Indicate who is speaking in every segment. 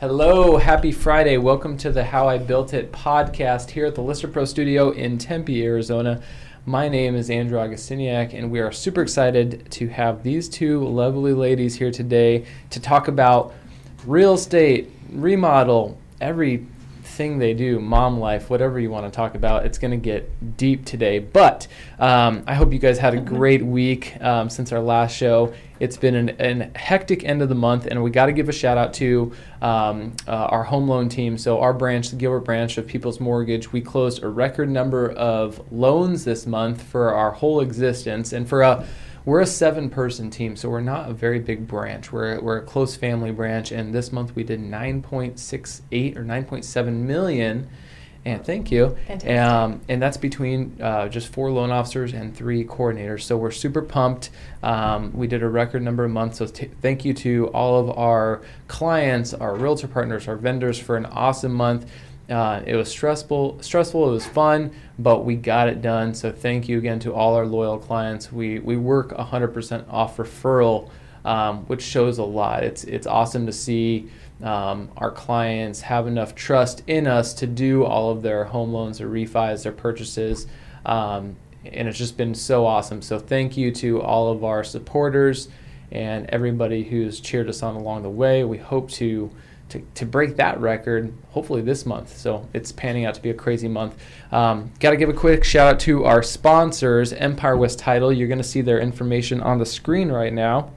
Speaker 1: Hello, happy Friday. Welcome to the How I Built It podcast here at the Lister Pro Studio in Tempe, Arizona. My name is Andrew Augustiniak, and we are super excited to have these two lovely ladies here today to talk about real estate, remodel, everything they do, mom life, whatever you want to talk about, it's going to get deep today. But um, I hope you guys had a great week um, since our last show. It's been an, an, hectic end of the month, and we got to give a shout out to um, uh, our home loan team. So, our branch, the Gilbert branch of People's Mortgage, we closed a record number of loans this month for our whole existence. And for a we're a seven person team, so we're not a very big branch. We're, we're a close family branch, and this month we did 9.68 or 9.7 million. And thank you. Um, and that's between uh, just four loan officers and three coordinators. So we're super pumped. Um, we did a record number of months. So t- thank you to all of our clients, our realtor partners, our vendors for an awesome month. Uh, it was stressful. Stressful. It was fun, but we got it done. So thank you again to all our loyal clients. We we work 100% off referral, um, which shows a lot. It's it's awesome to see um, our clients have enough trust in us to do all of their home loans, their refis, their purchases. Um, and it's just been so awesome. So thank you to all of our supporters and everybody who's cheered us on along the way. We hope to to, to break that record hopefully this month. So it's panning out to be a crazy month. Um, Got to give a quick shout out to our sponsors, Empire West Title. You're going to see their information on the screen right now.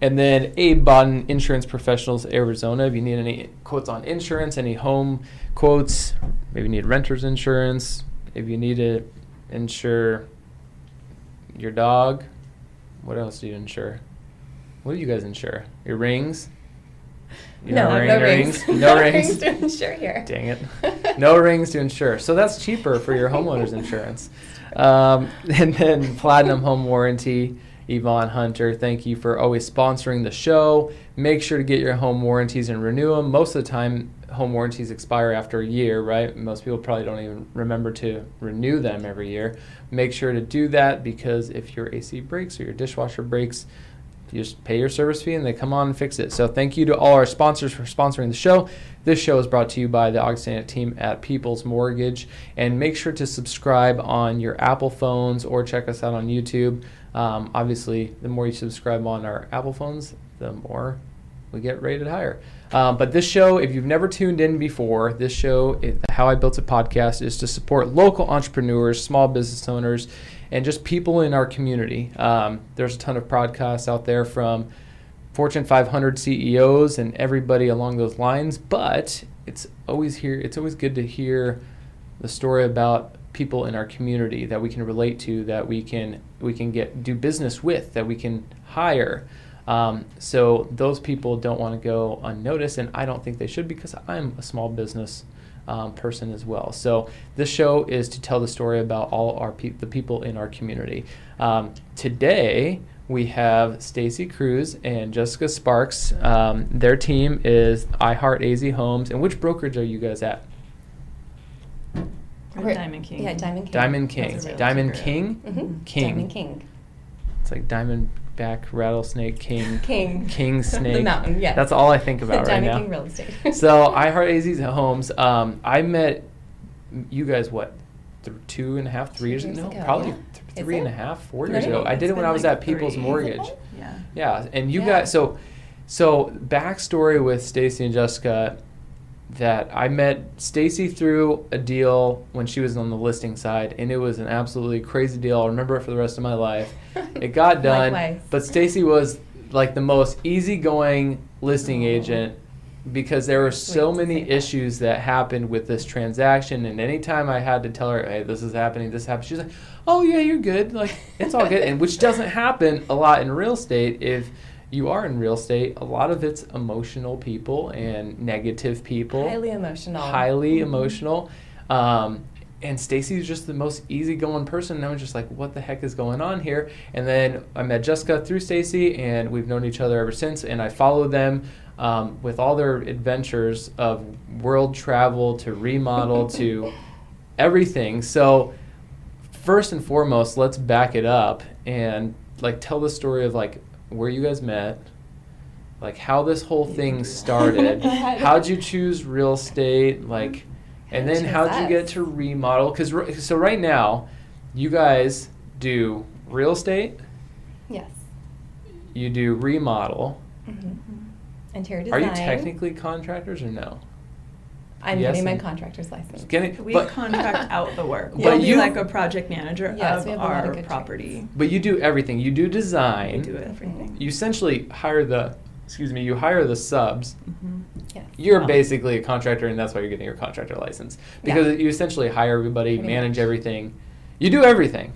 Speaker 1: And then Abe Bodden, Insurance Professionals Arizona. If you need any quotes on insurance, any home quotes, maybe you need renter's insurance, if you need to insure your dog, what else do you insure? What do you guys insure? Your rings?
Speaker 2: You no, ring, no rings.
Speaker 1: rings. No rings.
Speaker 2: to insure here.
Speaker 1: Dang it. No rings to insure. So that's cheaper for your homeowner's insurance. Um, and then Platinum Home Warranty, Yvonne Hunter, thank you for always sponsoring the show. Make sure to get your home warranties and renew them. Most of the time, home warranties expire after a year, right? Most people probably don't even remember to renew them every year. Make sure to do that because if your AC breaks or your dishwasher breaks, you just pay your service fee and they come on and fix it. So thank you to all our sponsors for sponsoring the show. This show is brought to you by the Augustiniak team at People's Mortgage. And make sure to subscribe on your Apple phones or check us out on YouTube. Um, obviously, the more you subscribe on our Apple phones, the more we get rated higher. Um, but this show, if you've never tuned in before, this show, it, How I Built a Podcast, is to support local entrepreneurs, small business owners, and just people in our community. Um, there's a ton of podcasts out there from Fortune 500 CEOs and everybody along those lines, but it's always here. It's always good to hear the story about people in our community that we can relate to, that we can we can get do business with, that we can hire. Um, so those people don't want to go unnoticed, and I don't think they should because I'm a small business um, person as well. So this show is to tell the story about all our pe- the people in our community. Um, today we have Stacy Cruz and Jessica Sparks. Um, their team is iHeart AZ Homes. And which brokerage are you guys at?
Speaker 3: Diamond King.
Speaker 2: Yeah, Diamond King.
Speaker 1: Diamond King. Diamond King.
Speaker 2: Mm-hmm.
Speaker 1: King.
Speaker 2: Diamond King.
Speaker 1: It's like Diamond back rattlesnake king
Speaker 2: king
Speaker 1: king snake
Speaker 2: the mountain yeah
Speaker 1: that's all i think about right now.
Speaker 2: Diamond king real estate
Speaker 1: so i heart az's homes um, i met you guys what th- two and a half three years,
Speaker 2: years
Speaker 1: ago
Speaker 2: ago,
Speaker 1: probably
Speaker 2: yeah.
Speaker 1: th- three and a half four years
Speaker 2: Really?
Speaker 1: ago i did it when
Speaker 3: been
Speaker 1: i was
Speaker 3: like
Speaker 1: at people's
Speaker 3: three.
Speaker 1: mortgage
Speaker 3: Yeah.
Speaker 1: yeah and you
Speaker 2: Yeah.
Speaker 1: guys so so backstory with stacy and jessica that I met Stacy through a deal when she was on the listing side, and it was an absolutely crazy deal. I'll remember it for the rest of my life. It got done,
Speaker 2: Likewise.
Speaker 1: but Stacy was like the most easygoing listing
Speaker 2: Oh.
Speaker 1: agent because there were so
Speaker 2: to
Speaker 1: many issues that happened with this transaction. And anytime I had to tell her, "Hey, this is happening, this happened," she's like, "Oh yeah, you're good. Like it's all good." and which doesn't happen a lot in real estate. If you are in real estate, a lot of it's emotional people and negative people
Speaker 2: highly emotional
Speaker 1: highly
Speaker 2: Mhm.
Speaker 1: emotional. Um, and Stacy's just the most easygoing person. And I was just like, what the heck is going on here? And then I met Jessica through Stacy, and we've known each other ever since. And I followed them um, with all their adventures of world travel to remodel to everything. So, first and foremost, let's back it up and like tell the story of like where you guys met like how this whole thing started. How'd you choose real estate? Like, and then how'd you get to remodel? Because so right now, you guys do real estate.
Speaker 2: Yes.
Speaker 1: You do remodel.
Speaker 2: Mm-hmm. Interior design.
Speaker 1: Are you technically contractors or no?
Speaker 2: I'm yes, getting my contractor's license.
Speaker 3: Getting, we but, contract out the work. We'll be like a project manager yes, of our of property.
Speaker 1: But you do everything. You do design.
Speaker 3: We do everything.
Speaker 1: You essentially hire the, excuse me, you hire the subs. Mm-hmm. Yes. You're wow. basically a contractor, and that's why you're getting your contractor license because yeah. you essentially hire everybody, Pretty manage much. everything. You do everything.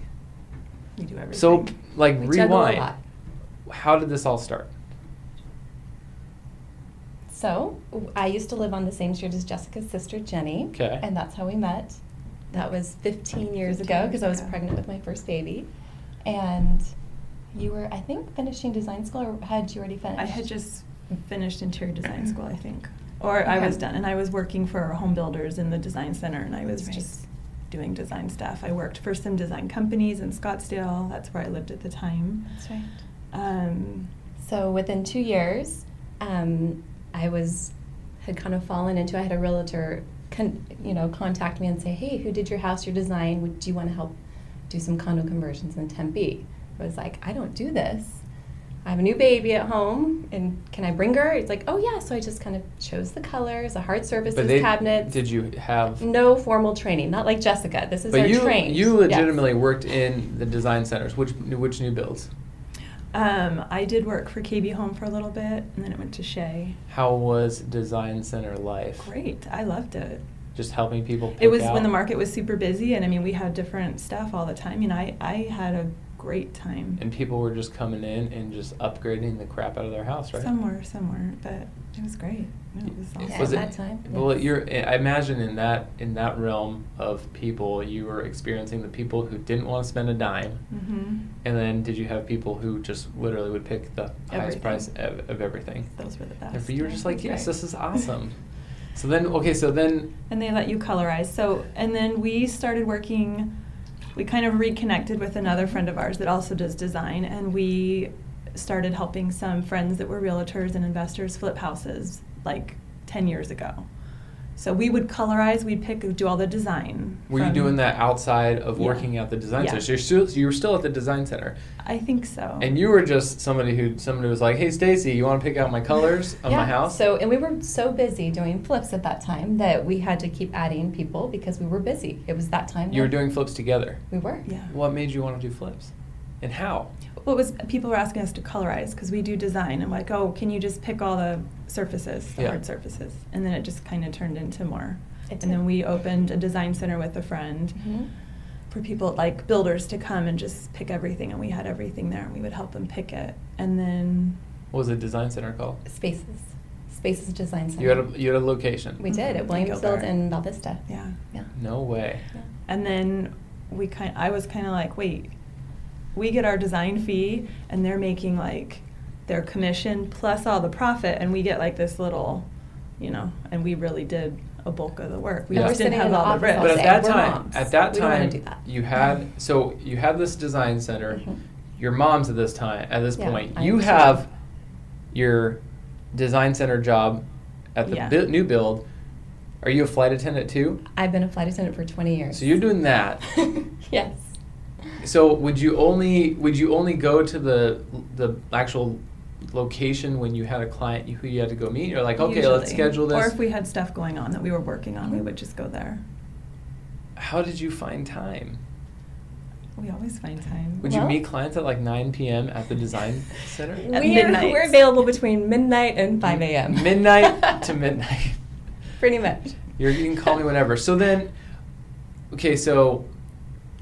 Speaker 3: You do everything.
Speaker 1: So, like, we rewind. How did this all start?
Speaker 2: So I used to live on the same street as Jessica's sister, Jenny.
Speaker 1: Okay.
Speaker 2: And that's how we met. That was 15 years 15 ago because I was pregnant with my first baby. And you were, I think, finishing design school, or had you already finished?
Speaker 3: I had just finished interior design school, I think. Or okay. I was done. And I was working for home builders in the design center, and I was right. just doing design stuff. I worked for some design companies in Scottsdale. That's where I lived at the time.
Speaker 2: That's right. Um, so within two years, um, I was had kind of fallen into. I had a realtor, con, you know, contact me and say, "Hey, who did your house, your design? Would, do you want to help do some condo conversions in Tempe?" I was like, "I don't do this. I have a new baby at home, and can I bring her?" It's like, "Oh yeah." So I just kind of chose the colors, the hard surfaces they, cabinets.
Speaker 1: Did you have
Speaker 2: no formal training? Not like Jessica. This is
Speaker 1: but
Speaker 2: our
Speaker 1: you,
Speaker 2: trained.
Speaker 1: You legitimately yes. worked in the design centers. Which which new builds?
Speaker 3: Um, I did work for KB Home for a little bit, and then it went to Shea.
Speaker 1: How was Design Center life?
Speaker 3: Great, I loved it.
Speaker 1: Just helping people.
Speaker 3: it was
Speaker 1: out?
Speaker 3: when the market was super busy, and I mean, we had different stuff all the time. You know, I I had a great time.
Speaker 1: And people were just coming in and just upgrading the crap out of their house, right?
Speaker 3: Some were, some weren't, but it was great. No, it was awesome.
Speaker 2: Yeah, was at that time.
Speaker 1: Well, yes. you're. I imagine in that in that realm of people, you were experiencing the people who didn't want to spend a dime, mm-hmm. and then did you have people who just literally would pick the everything. highest price of, of, everything?
Speaker 3: Those were the best.
Speaker 1: And you were just like, yes, right. this is awesome. so then, okay, so then.
Speaker 3: And they let you colorize. So and then we started working. We kind of reconnected with another friend of ours that also does design, and we started helping some friends that were realtors and investors flip houses like 10 years ago. So we would colorize, we'd pick, do all the design.
Speaker 1: Were you doing that outside of yeah. working at the design yeah. center? So you're still, you were still at the design center.
Speaker 3: I think so.
Speaker 1: And you were just somebody who somebody was like, "Hey, Stacy, you want to pick out my colors of
Speaker 2: yeah.
Speaker 1: my house?"
Speaker 2: So, and we were so busy doing flips at that time that we had to keep adding people because we were busy. It was that time.
Speaker 1: You were doing flips together.
Speaker 2: We were.
Speaker 3: Yeah.
Speaker 1: What made you want to do flips, and how?
Speaker 3: Well, was people were asking us to colorize because we do design. I'm like, oh, can you just pick all the surfaces, the yeah. hard surfaces, and then it just kind of turned into more. It and then we opened a design center with a friend. Mm-hmm. For people like builders to come and just pick everything, and we had everything there, and we would help them pick it. And then,
Speaker 1: what was the design center called?
Speaker 2: Spaces. Spaces Design Center.
Speaker 1: You had a you had a location.
Speaker 2: We did at Williams Field and Val Vista.
Speaker 3: Yeah.
Speaker 2: Yeah.
Speaker 1: No way.
Speaker 3: Yeah. And then we kind I was kind of like, wait, we get our design fee and they're making like their commission plus all the profit and we get like this little you know and we really did a bulk of the work. We
Speaker 2: yeah. just didn't have all the risk.
Speaker 1: but at that time at that time you had so you had this design center. Mm-hmm. your mom's at this time at this yeah, point you have sure. your design center job at the yeah. bi- new build. Are you a flight attendant too?
Speaker 2: I've been a flight attendant for 20 years.
Speaker 1: So you're doing that.
Speaker 2: Yes
Speaker 1: so would you only would you only go to the the actual location when you had a client who you had to go meet? You're like, okay,
Speaker 3: Usually.
Speaker 1: let's schedule this.
Speaker 3: Or if we had stuff going on that we were working on, we would just go there.
Speaker 1: How did you find time?
Speaker 3: We always find time.
Speaker 1: Would well, you meet clients at like 9 p.m. at the design center?
Speaker 2: At we are, we're available between midnight and 5 a.m.
Speaker 1: Midnight to midnight.
Speaker 2: Pretty much.
Speaker 1: You're, you can call me whenever. So then, okay, so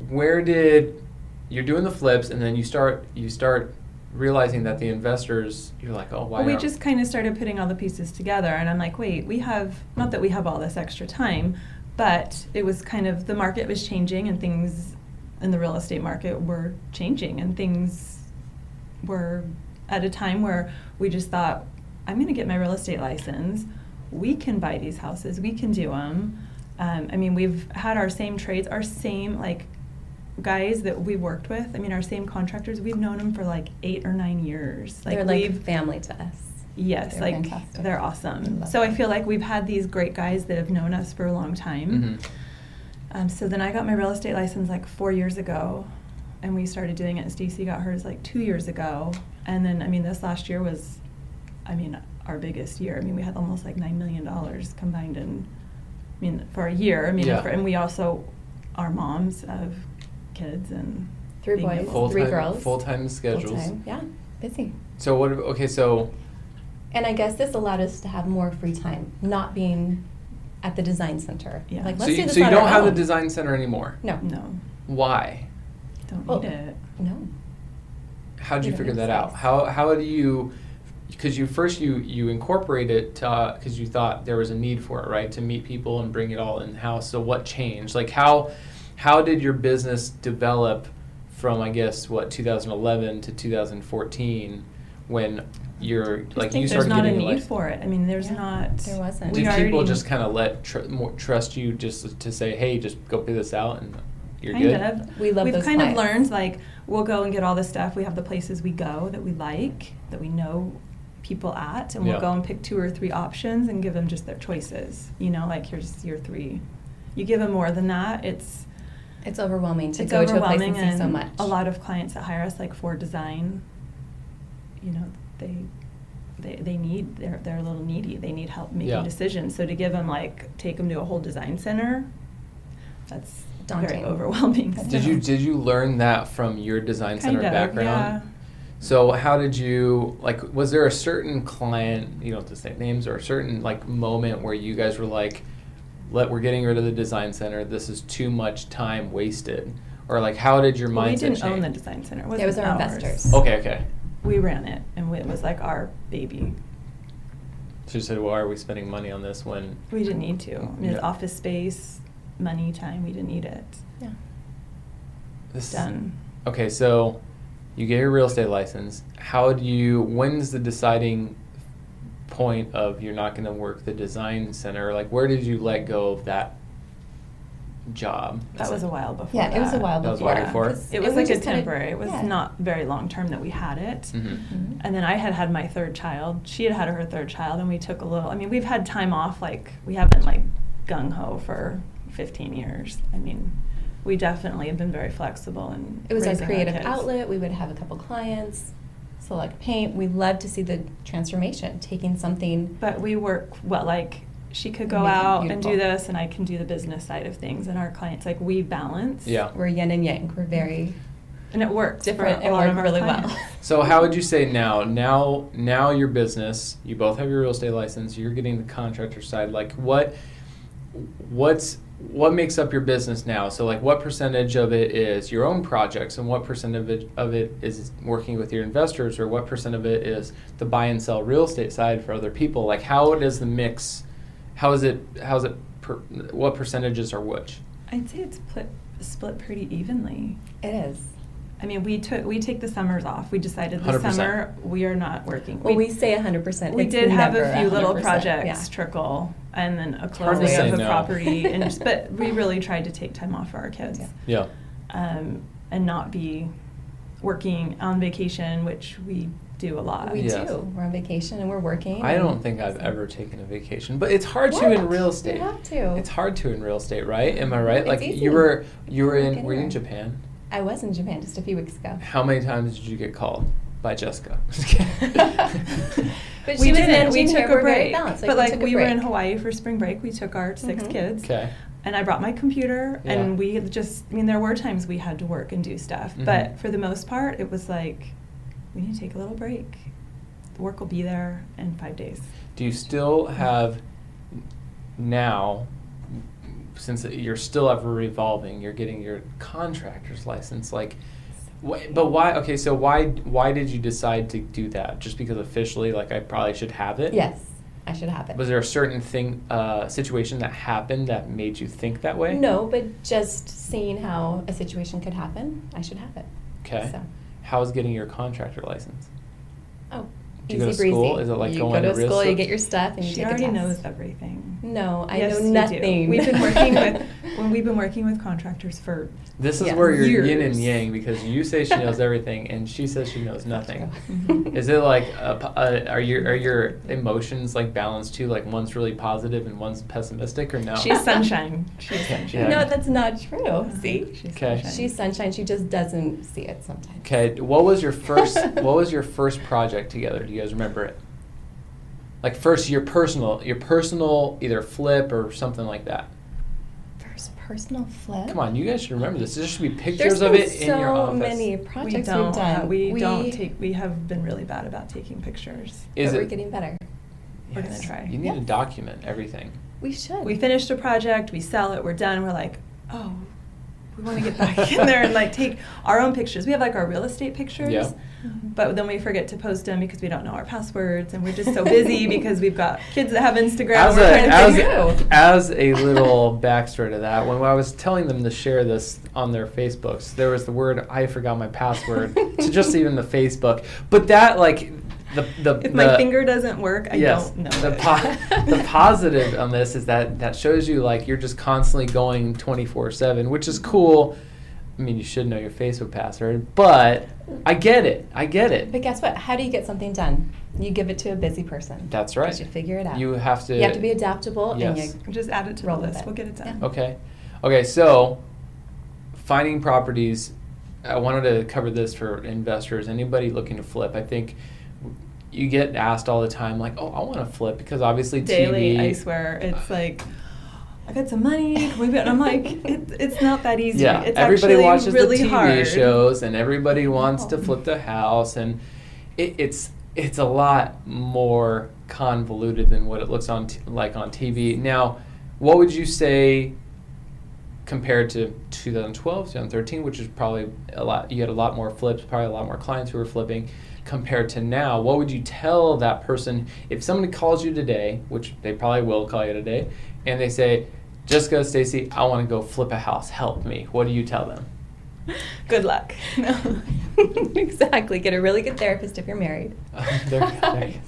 Speaker 1: where did you're doing the flips and then you start you start realizing that the investors you're like oh why
Speaker 3: well, we just kind of started putting all the pieces together and i'm like wait we have not that we have all this extra time but it was kind of the market was changing and things in the real estate market were changing and things were at a time where we just thought i'm going to get my real estate license. We can buy these houses. We can do them um, i mean we've had our same trades our same like guys that we worked with, I mean, our same contractors, we've known them for like eight or nine years.
Speaker 2: Like They're like family to us.
Speaker 3: Yes,
Speaker 2: They're
Speaker 3: like
Speaker 2: fantastic.
Speaker 3: they're awesome.
Speaker 2: love
Speaker 3: So I feel like we've had these great guys that have known us for a long time.
Speaker 1: Mhm.
Speaker 3: Um, so then I got my real estate license like four years ago, and we started doing it. And Stacy got hers like two years ago, and then I mean this last year was, I mean our biggest year. I mean we had almost like nine million dollars combined in, I mean for a year. I mean
Speaker 1: Yeah.
Speaker 3: for, and we also are moms of kids and
Speaker 2: Three boys,
Speaker 3: able-
Speaker 1: Full
Speaker 2: three girls.
Speaker 1: Full time schedules.
Speaker 2: Full-time, Yeah, busy.
Speaker 1: So what? Okay, so
Speaker 2: And I guess this allowed us to have more free time, not being at the design center.
Speaker 3: Yeah.
Speaker 2: Like,
Speaker 1: so
Speaker 2: let's
Speaker 1: you,
Speaker 2: do this
Speaker 1: so you don't
Speaker 2: our
Speaker 1: have the design center anymore.
Speaker 2: No,
Speaker 3: No,
Speaker 1: Why?
Speaker 3: don't
Speaker 2: Well,
Speaker 3: need it.
Speaker 2: no.
Speaker 1: How
Speaker 2: did you
Speaker 1: figure
Speaker 2: have
Speaker 1: that out?
Speaker 2: space.
Speaker 1: How how do you? Because you first you you incorporate it because you thought there was a need for it, right? To meet people and bring it all in house. So what changed? Like how how did your business develop from I guess what 2011 to 2014 when you're
Speaker 3: Just
Speaker 1: like
Speaker 3: think
Speaker 1: you
Speaker 3: there's
Speaker 1: started
Speaker 3: not a need
Speaker 1: like,
Speaker 3: for it. I mean, there's
Speaker 2: Yeah,
Speaker 3: not.
Speaker 2: there wasn't.
Speaker 3: we
Speaker 1: Did people
Speaker 3: already-
Speaker 1: just kind of let tr- more trust you just to say, hey, just go pay this out and you're
Speaker 3: kind
Speaker 1: good?
Speaker 3: of.
Speaker 2: We love
Speaker 3: We've
Speaker 2: those
Speaker 3: kind of learned like we'll go and get all this stuff. We have the places we go that we like, that we know people at, and we'll
Speaker 1: Yeah.
Speaker 3: go and pick two or three options and give them just their choices. You know, like here's your three. You give them more than that, it's
Speaker 2: It's overwhelming to
Speaker 3: it's
Speaker 2: go to a place and see so much.
Speaker 3: a lot of clients that hire us like for design you know they they, they need they're, they're a little needy they need help making
Speaker 1: Yeah.
Speaker 3: decisions so to give them like take them to a whole design center that's
Speaker 2: Daunting.
Speaker 3: very overwhelming
Speaker 2: That's
Speaker 1: Did you did you learn that from your design center
Speaker 3: Kind of,
Speaker 1: background?
Speaker 3: yeah.
Speaker 1: So how did you like? Was there a certain client, you don't have to say names, or a certain like moment where you guys were like, "Let we're getting rid of the design center. This is too much time wasted," or like, how did your
Speaker 3: well,
Speaker 1: mindset
Speaker 3: we didn't
Speaker 1: change?
Speaker 3: own the design center it,
Speaker 2: It was
Speaker 3: wasn't
Speaker 2: our
Speaker 3: ours.
Speaker 2: investors.
Speaker 1: Okay, okay.
Speaker 3: we ran it and it was like our baby
Speaker 1: So you said, "Why are we spending money on this when?"
Speaker 3: we didn't need to I mean, it's
Speaker 1: Yeah.
Speaker 3: office space money time we didn't need it
Speaker 2: yeah.
Speaker 1: This
Speaker 3: done
Speaker 1: Okay, so you get your real estate license. How do you? When's the deciding point of you're not going to work the design center? Like, where did you let go of that job?
Speaker 3: that was a while before
Speaker 2: Yeah, it was a
Speaker 3: that.
Speaker 2: while
Speaker 1: That was a
Speaker 2: before.
Speaker 1: while before?
Speaker 2: 'cause-
Speaker 3: It
Speaker 2: and
Speaker 3: was like a
Speaker 2: just kinda-
Speaker 3: temporary. It was
Speaker 2: yeah.
Speaker 3: not very long term that we had it.
Speaker 1: Mhm.
Speaker 2: Mhm.
Speaker 3: And then I had had my third child. She had had her third child, and we took a little. I mean, we've had time off. Like we haven't like gung ho for 15 years. I mean, we definitely have been very flexible and.
Speaker 2: It was our creative
Speaker 3: kids.
Speaker 2: outlet. We would have a couple clients, select paint. We love to see the transformation, taking something.
Speaker 3: But we work well. Like she could go
Speaker 2: Make it
Speaker 3: out and do this, and I can do the business side of things. And our clients, like we balance.
Speaker 1: Yeah.
Speaker 2: We're yin and yang. We're very
Speaker 3: And it works
Speaker 2: different
Speaker 3: It a
Speaker 2: and
Speaker 3: lot
Speaker 2: work
Speaker 3: of our
Speaker 2: really
Speaker 3: clients.
Speaker 2: well.
Speaker 1: So how would you say now? Now, now your business. You both have your real estate license. You're getting the contractor side. Like what? What's what makes up your business now? So like, what percentage of it is your own projects, and what percent of it of it is working with your investors, or what percent of it is the buy and sell real estate side for other people? Like, how does the mix? How is it? How is it? Per, what percentages are which?
Speaker 3: I'd say it's split split pretty evenly.
Speaker 2: It is.
Speaker 3: I mean, we took we take the summers off. We decided this
Speaker 1: 100%.
Speaker 3: summer we are not working.
Speaker 2: Well, we, say 100%.
Speaker 3: we did have a few little
Speaker 2: 100%,
Speaker 3: projects
Speaker 2: yeah.
Speaker 3: trickle, and then a
Speaker 1: hard to
Speaker 3: closing of a
Speaker 1: no.
Speaker 3: property, and just, but we really tried to take time off for our kids,
Speaker 2: Yeah.
Speaker 1: Yeah.
Speaker 3: um, and not be working on vacation, which we do a lot.
Speaker 2: We
Speaker 1: Yes.
Speaker 2: do. We're on vacation and we're working.
Speaker 1: I don't think I've ever taken a vacation, but it's hard to in
Speaker 2: What?
Speaker 1: real
Speaker 2: You
Speaker 1: estate.
Speaker 2: have to.
Speaker 1: It's hard to in real estate, right? Am I right?
Speaker 2: It's
Speaker 1: like
Speaker 2: easy.
Speaker 1: you were you were in were you in. Japan?
Speaker 2: I was in Japan just a few weeks ago.
Speaker 1: How many times did you get called by Jessica?
Speaker 2: But
Speaker 3: we
Speaker 2: she was
Speaker 3: didn't. We
Speaker 2: managing
Speaker 3: took
Speaker 2: here.
Speaker 3: a break,
Speaker 2: balanced.
Speaker 3: but like
Speaker 2: took a
Speaker 3: we were in. Hawaii for spring break. We took our 6
Speaker 2: Mhm.
Speaker 3: kids.
Speaker 1: okay.
Speaker 3: And I brought my computer,
Speaker 1: Yeah.
Speaker 3: and we just, I mean, there were times we had to work and do stuff,
Speaker 1: Mhm.
Speaker 3: but for the most part, it was like, we need to take a little break. The work will be there in five days.
Speaker 1: Do you still have now since you're still ever revolving, you're getting your contractor's license like wh- but why okay, so why why did you decide to do that? Just because officially like I probably should have it?
Speaker 2: Yes, I should have it.
Speaker 1: Was there a certain thing, uh, situation that happened that made you think that way?
Speaker 2: No, but just seeing how a situation could happen, I should have it.
Speaker 1: Okay.
Speaker 2: So,
Speaker 1: How's getting your contractor license?
Speaker 2: oh,
Speaker 1: Do you
Speaker 2: easy
Speaker 1: go to
Speaker 2: breezy.
Speaker 1: school? Is it like
Speaker 2: you
Speaker 1: going
Speaker 2: go
Speaker 1: to
Speaker 2: to
Speaker 1: real
Speaker 2: school, you get your stuff, and you
Speaker 3: She
Speaker 2: take
Speaker 3: already
Speaker 2: a test.
Speaker 3: knows everything.
Speaker 2: No, I
Speaker 3: Yes,
Speaker 2: know nothing.
Speaker 3: We've been working with when we've been working with contractors for
Speaker 1: This is
Speaker 2: Yeah.
Speaker 1: where you're yin and yang because you say she knows everything and she says she knows nothing.
Speaker 3: Mhm.
Speaker 1: Is it like a, po- uh, are your are your emotions like balanced too? Like one's really positive and one's pessimistic, or no?
Speaker 3: she's sunshine. She's sunshine.
Speaker 1: Yeah.
Speaker 2: No, that's not true. See?
Speaker 3: She's
Speaker 1: Okay.
Speaker 3: sunshine.
Speaker 2: She's sunshine. She just doesn't see it sometimes.
Speaker 1: Okay, what was your first what was your first project together? Do you guys remember it? Like first your personal your personal either flip or something like that.
Speaker 2: First personal flip.
Speaker 1: Come on, you guys should remember this. There should be pictures of it
Speaker 2: so
Speaker 1: in your office.
Speaker 2: many
Speaker 3: we don't
Speaker 2: have done.
Speaker 3: have- we,
Speaker 2: We-
Speaker 3: don't take we have been really bad about taking pictures.
Speaker 1: Is
Speaker 2: but
Speaker 1: it
Speaker 2: we're getting better.
Speaker 3: We're gonna try.
Speaker 1: You need to document everything.
Speaker 2: We should.
Speaker 3: We finished a project, we sell it, we're done. We're like, oh, we want to get back in there and like take our own pictures. We have like our real estate pictures,
Speaker 1: Yeah.
Speaker 3: But then we forget to post them because we don't know our passwords, and we're just so busy because we've got kids that have Instagram.
Speaker 1: As
Speaker 3: we're
Speaker 1: a,
Speaker 3: trying to
Speaker 1: as,
Speaker 3: figure
Speaker 1: as a little backstory to that, when I was telling them to share this on their Facebooks, there was the word "I forgot my password" to just even the Facebook. But that like the the
Speaker 3: If my
Speaker 1: the-
Speaker 3: finger doesn't work, I
Speaker 1: yes,
Speaker 3: don't know.
Speaker 1: the po- the positive on this is that that shows you like you're just constantly going 24 seven, which is cool. I mean, you should know your Facebook password, but I get it. I get it.
Speaker 2: But guess what? How do you get something done? You give it to a busy person.
Speaker 1: That's right.
Speaker 2: You figure it out.
Speaker 1: You have to.
Speaker 2: You have to be adaptable
Speaker 1: Yes.
Speaker 2: and you
Speaker 3: just add it to the
Speaker 2: Roll with
Speaker 3: list.
Speaker 2: it.
Speaker 3: We'll get it done.
Speaker 2: Yeah.
Speaker 1: Okay. Okay, so finding properties, I wanted to cover this for investors, anybody looking to flip. I think you get asked all the time, like, oh, I want to flip because obviously
Speaker 3: Daily,
Speaker 1: TV.
Speaker 3: I swear, it's like. I got some money. We? And I'm like, it, it's not that easy.
Speaker 1: Yeah,
Speaker 3: it's
Speaker 1: everybody
Speaker 3: actually
Speaker 1: watches
Speaker 3: really
Speaker 1: the TV
Speaker 3: hard.
Speaker 1: shows and everybody wants to
Speaker 2: Oh.
Speaker 1: flip the house, and it, it's it's a lot more convoluted than what it looks on t- like on TV. Now, what would you say compared to 2012, 2013, which is probably a lot? You had a lot more flips, probably a lot more clients who were flipping. Compared to now, what would you tell that person if somebody calls you today, which they probably will call you today, and they say, Jessica, Stacy, I want to go flip a house. Help me. What do you tell them?
Speaker 3: Good luck. No.
Speaker 2: exactly. Get a really good therapist if you're married.
Speaker 1: There- there.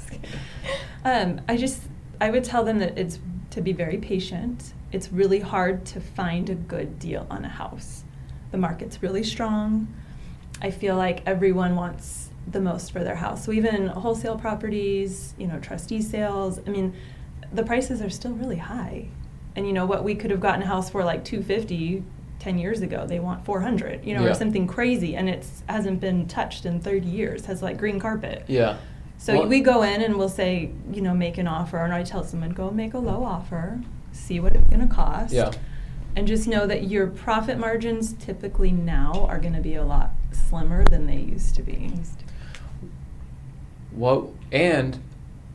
Speaker 3: Um, I just I would tell them that it's to be very patient. It's really hard to find a good deal on a house. The market's really strong. I feel like everyone wants the most for their house. So even wholesale properties, you know, trustee sales, I mean, the prices are still really high. And you know what we could have gotten a house for like 250 10 years ago, they want 400, you know,
Speaker 1: Yeah.
Speaker 3: or something crazy and it hasn't been touched in 30 years, has like green carpet.
Speaker 1: Yeah.
Speaker 3: So
Speaker 1: Well-
Speaker 3: we go in and we'll say, you know, make an offer, and I tell someone, go make a low offer, see what it's going to cost.
Speaker 1: Yeah.
Speaker 3: And just know that your profit margins typically now are going to be a lot slimmer than they used to be.
Speaker 1: What and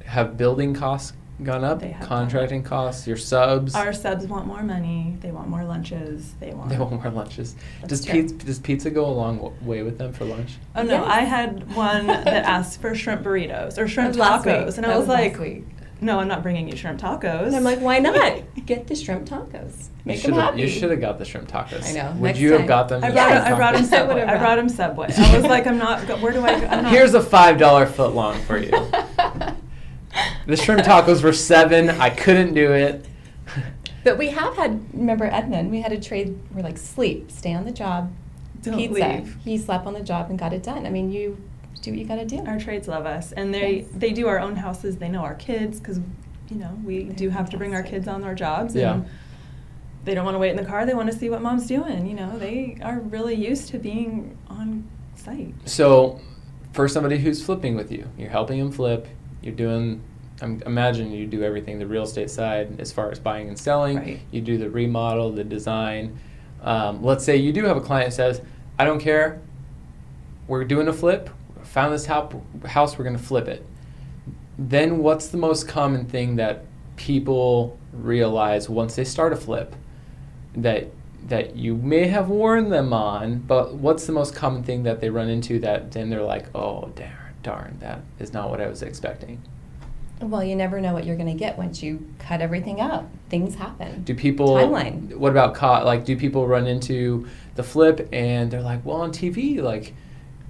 Speaker 1: have building costs gone up?
Speaker 3: They have
Speaker 1: Contracting costs, your subs.
Speaker 3: Our subs want more money. They want more lunches. They want.
Speaker 1: they want more lunches. Does pizza does pizza go a long way with them for lunch?
Speaker 3: Oh no!
Speaker 2: Yes.
Speaker 3: I had one that asked for shrimp burritos or shrimp
Speaker 2: That was last
Speaker 3: tacos,
Speaker 2: week.
Speaker 3: and
Speaker 2: That
Speaker 3: I was,
Speaker 2: was last
Speaker 3: like,
Speaker 2: week.
Speaker 3: "No, I'm not bringing you shrimp tacos."
Speaker 2: And I'm like, why not? Get the shrimp tacos. Make
Speaker 1: you
Speaker 2: them
Speaker 1: should
Speaker 2: happy.
Speaker 1: you should have got the shrimp tacos.
Speaker 2: I know.
Speaker 1: Would
Speaker 2: Next
Speaker 1: you have got them?
Speaker 3: I brought,
Speaker 2: Yes.
Speaker 3: I brought him Subway.
Speaker 2: would've
Speaker 3: I brought him Subway. I was like, I'm not. Where do I? go? I'm not.
Speaker 1: Here's a five dollar foot long for you. The shrimp tacos were seven. I couldn't do it.
Speaker 2: But we have had, remember Edmund, we had a trade, we're like, sleep, stay on the job,
Speaker 3: Don't
Speaker 2: pizza.
Speaker 3: leave.
Speaker 2: He slept on the job and got it done. I mean, you do what you gotta do.
Speaker 3: Our trades love us, and they
Speaker 2: Yes.
Speaker 3: they do our own houses. They know our kids because, you know, we
Speaker 2: They're
Speaker 3: do have to bring our kids on our jobs.
Speaker 1: Yeah.
Speaker 3: And they don't want to wait in the car. They want to see what mom's doing. You know, they are really used to being on site.
Speaker 1: So, for somebody who's flipping with you, you're helping them flip. You're doing. I'm imagine you do everything the real estate side as far as buying and selling.
Speaker 3: Right.
Speaker 1: You do the remodel, the design. Um, let's say you do have a client that says, "I don't care. We're doing a flip. Found this house. We're going to flip it." Then, what's the most common thing that people realize once they start a flip that that you may have warned them on, but what's the most common thing that they run into that then they're like, "Oh, darn, darn, that is not what I was expecting."
Speaker 2: Well, you never know what you're gonna get once you cut everything out. Things happen.
Speaker 1: Do people
Speaker 2: Timeline.
Speaker 1: What about co- like do people run into the flip and they're like, "Well, on TV, like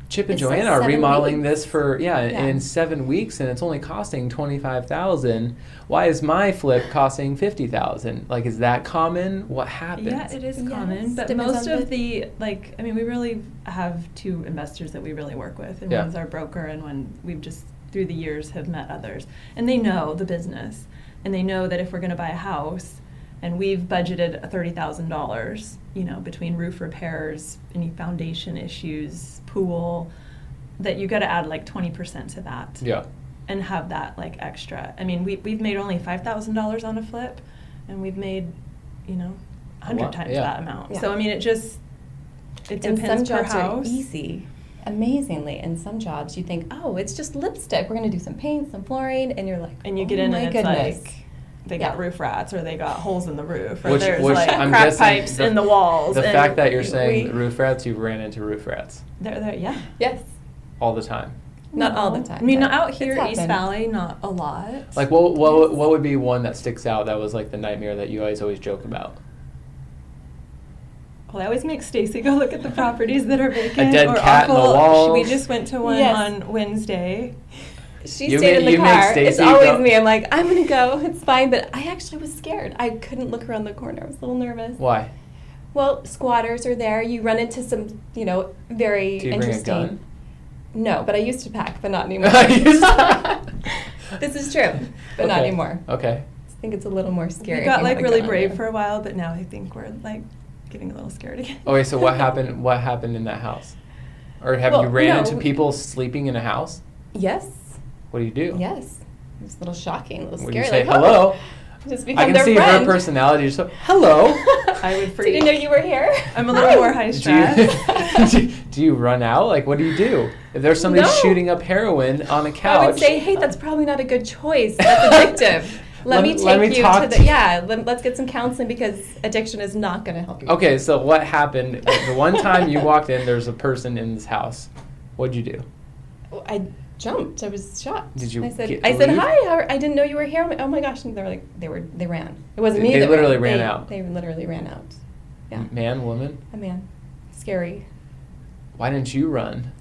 Speaker 1: Chip and
Speaker 2: It's like
Speaker 1: Joanna are remodeling
Speaker 2: weeks.
Speaker 1: this for yeah,
Speaker 2: Yeah.
Speaker 1: in seven weeks, and it's only costing twenty five thousand. Why is my flip costing fifty thousand? Like, is that common? What happens?
Speaker 3: Yeah, it is
Speaker 2: Yes,
Speaker 3: common, but
Speaker 2: depends
Speaker 3: most of
Speaker 2: the-
Speaker 3: the like, I mean, we really have two investors that we really work with, and
Speaker 1: Yeah.
Speaker 3: one's our broker, and one we've just through the years have met others, and they know the business, and they know that if we're going to buy a house, and we've budgeted thirty thousand dollars, you know, between roof repairs, any foundation issues, pool, that you got to add like twenty percent to that
Speaker 1: Yeah.
Speaker 3: and have that like extra. I mean, we we've made only five thousand dollars on a flip, and we've made, you know, a
Speaker 1: A
Speaker 3: hundred times
Speaker 1: yeah.
Speaker 3: that amount.
Speaker 2: Yeah.
Speaker 3: So I mean, it just it
Speaker 2: and
Speaker 3: depends
Speaker 2: some
Speaker 3: per house.
Speaker 2: are easy, amazingly. in some jobs you think, oh, it's just lipstick. We're going to do some paint, some flooring, and you're like,
Speaker 3: And you
Speaker 2: oh
Speaker 3: get in oh
Speaker 2: my
Speaker 3: and it's
Speaker 2: goodness.
Speaker 3: like they got
Speaker 2: Yeah.
Speaker 3: roof rats or they got holes in the roof or
Speaker 1: Which-
Speaker 3: there's
Speaker 1: which
Speaker 3: like
Speaker 1: I'm
Speaker 3: crack pipes
Speaker 1: the-
Speaker 3: in the walls.
Speaker 1: The
Speaker 3: and
Speaker 1: fact that you're saying
Speaker 3: we-
Speaker 1: roof rats, you've ran into roof rats
Speaker 3: they're, they're, yeah.
Speaker 2: yes,
Speaker 1: all the time.
Speaker 2: not all the time.
Speaker 3: I mean,
Speaker 2: but
Speaker 3: out
Speaker 2: it's
Speaker 3: here, East. Valley, not a lot.
Speaker 1: Like, what what what would be one that sticks out that was like the nightmare that you guys always joke about?
Speaker 3: Well, I always make Stacy go look at the properties that are vacant A
Speaker 1: dead
Speaker 3: or
Speaker 1: cat in the
Speaker 3: awful.
Speaker 1: walls.
Speaker 3: We just went to one
Speaker 2: Yes.
Speaker 3: on Wednesday.
Speaker 2: She
Speaker 1: You
Speaker 2: stayed
Speaker 1: ma-
Speaker 2: in the car. It's always
Speaker 1: go-
Speaker 2: me. I'm like, I'm gonna go. It's fine. But I actually was scared. I couldn't look around the corner. I was a little nervous.
Speaker 1: Why?
Speaker 2: Well, squatters are there. You run into some, you know, very
Speaker 1: Do you bring a
Speaker 2: interesting.
Speaker 1: gun?
Speaker 2: No, but I used to pack, but not anymore.
Speaker 1: You used to-
Speaker 2: this is true, but not anymore.
Speaker 1: Okay.
Speaker 2: I think it's a little more scary.
Speaker 3: We got like really brave for a while, but now I think we're like getting a little scared again.
Speaker 1: Okay, so what happened? What happened in that house? Or have you ran
Speaker 2: no,
Speaker 1: into
Speaker 2: we-
Speaker 1: people sleeping in a house?
Speaker 2: Yes.
Speaker 1: What do you do?
Speaker 2: Yes. it's a little shocking, a little
Speaker 1: When
Speaker 2: scary.
Speaker 1: you say
Speaker 2: like,
Speaker 1: hello,
Speaker 2: oh, just
Speaker 1: I
Speaker 2: become
Speaker 1: can
Speaker 2: their
Speaker 1: see
Speaker 2: friend.
Speaker 1: her personality. So hello.
Speaker 3: I would freak.
Speaker 2: Did
Speaker 3: freak.
Speaker 2: you know you were here?
Speaker 3: I'm a little
Speaker 2: Hi.
Speaker 3: more high
Speaker 1: Do you,
Speaker 3: stress.
Speaker 1: do, do you run out? Like, what do you do? If there's somebody
Speaker 2: No.
Speaker 1: shooting up heroin on a couch,
Speaker 2: I would say, hey, that's probably not a good choice. That's addictive. Let,
Speaker 1: Let-
Speaker 2: me take
Speaker 1: let
Speaker 2: you
Speaker 1: talk
Speaker 2: to the yeah. Let, let's get some counseling because addiction is not going to help you.
Speaker 1: Okay, so what happened? The one time you walked in, there's a person in this house. What'd you do?
Speaker 2: Oh, I jumped. I was shocked.
Speaker 1: Did you
Speaker 2: I said, I said, hi. I didn't know you were here. Oh my gosh! And they were like, they were, they ran. It wasn't me.
Speaker 1: They literally ran
Speaker 2: They-
Speaker 1: out.
Speaker 2: They literally ran out. Yeah.
Speaker 1: Man, woman,
Speaker 2: A man, scary.
Speaker 1: why didn't you run?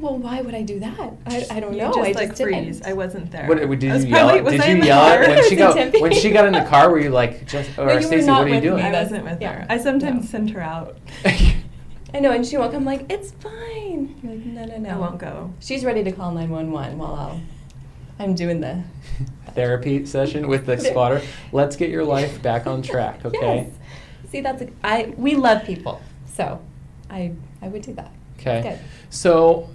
Speaker 2: Well, why would I do that? I, I don't
Speaker 3: You
Speaker 2: know.
Speaker 3: just
Speaker 2: I
Speaker 3: like
Speaker 2: just
Speaker 3: freeze.
Speaker 2: didn't.
Speaker 3: I wasn't there.
Speaker 1: What did you
Speaker 3: was
Speaker 1: yell?
Speaker 3: probably-
Speaker 1: did you yell
Speaker 3: car?
Speaker 1: when she got when she got in the car? Were you like just
Speaker 2: No,
Speaker 1: or
Speaker 2: you were
Speaker 1: Stacy?
Speaker 2: not
Speaker 1: What are you
Speaker 2: with me.
Speaker 1: doing?
Speaker 3: I wasn't with
Speaker 2: yeah.
Speaker 3: her. I sometimes
Speaker 2: No.
Speaker 3: send her out.
Speaker 2: I know, and she won't come. Like it's fine. You're like, no, no, no.
Speaker 3: I won't go.
Speaker 2: She's ready to call nine one one while I'll, I'm doing the
Speaker 1: Therapy session with the spotter. Let's get your life back on track, okay?
Speaker 2: Yes. See, that's a, I. We love people, so I I would do that.
Speaker 1: Okay. So,